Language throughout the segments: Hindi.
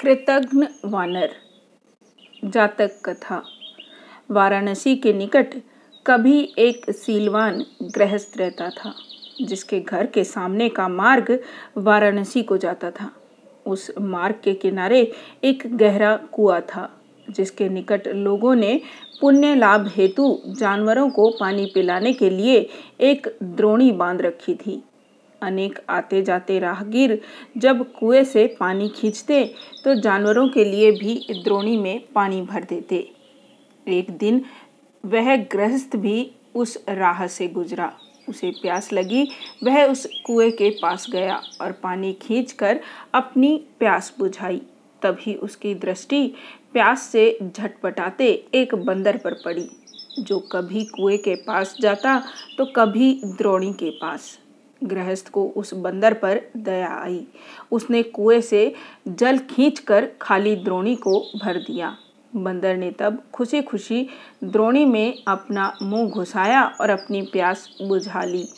कृतघ्न वानर। जातक कथा। वाराणसी के निकट कभी एक सीलवान गृहस्थ रहता था, जिसके घर के सामने का मार्ग वाराणसी को जाता था। उस मार्ग के किनारे एक गहरा कुआ था, जिसके निकट लोगों ने पुण्य लाभ हेतु जानवरों को पानी पिलाने के लिए एक द्रोणी बाँध रखी थी। अनेक आते जाते राहगीर जब कुएँ से पानी खींचते तो जानवरों के लिए भी द्रोणी में पानी भर देते। एक दिन वह गृहस्थ भी उस राह से गुजरा। उसे प्यास लगी, वह उस कुएँ के पास गया और पानी खींचकर अपनी प्यास बुझाई। तभी उसकी दृष्टि प्यास से झटपटाते एक बंदर पर पड़ी, जो कभी कुएँ के पास जाता तो कभी द्रोणी के पास। गृहस्थ को उस बंदर पर दया आई। उसने कुएँ से जल खींचकर खाली द्रोणी को भर दिया। बंदर ने तब खुशी खुशी द्रोणी में अपना मुँह घुसाया और अपनी प्यास बुझा ली।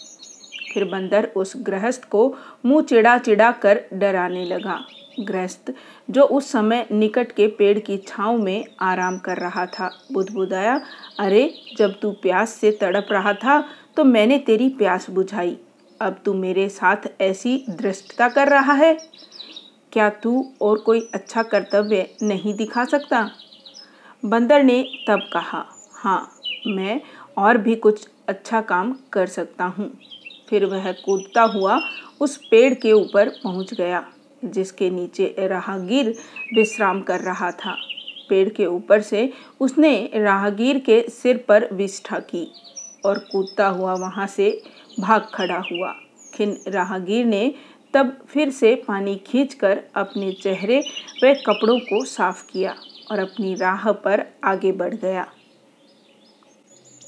फिर बंदर उस गृहस्थ को मुँह चिड़ा चिड़ा कर डराने लगा। गृहस्थ, जो उस समय निकट के पेड़ की छांव में आराम कर रहा था, बुदबुदाया, अरे, जब तू प्यास से तड़प रहा था तो मैंने तेरी प्यास बुझाई। अब तू मेरे साथ ऐसी दृष्टता कर रहा है। क्या तू और कोई अच्छा कर्तव्य नहीं दिखा सकता? बंदर ने तब कहा हाँ मैं और भी कुछ अच्छा काम कर सकता हूँ। फिर वह कूदता हुआ उस पेड़ के ऊपर पहुँच गया, जिसके नीचे राहगीर विश्राम कर रहा था। पेड़ के ऊपर से उसने राहगीर के सिर पर विष्ठा की। और कूदता हुआ वहाँ से भाग खड़ा हुआ। खिन राहगीर ने तब फिर से पानी खींचकर अपने चेहरे व कपड़ों को साफ़ किया और अपनी राह पर आगे बढ़ गया।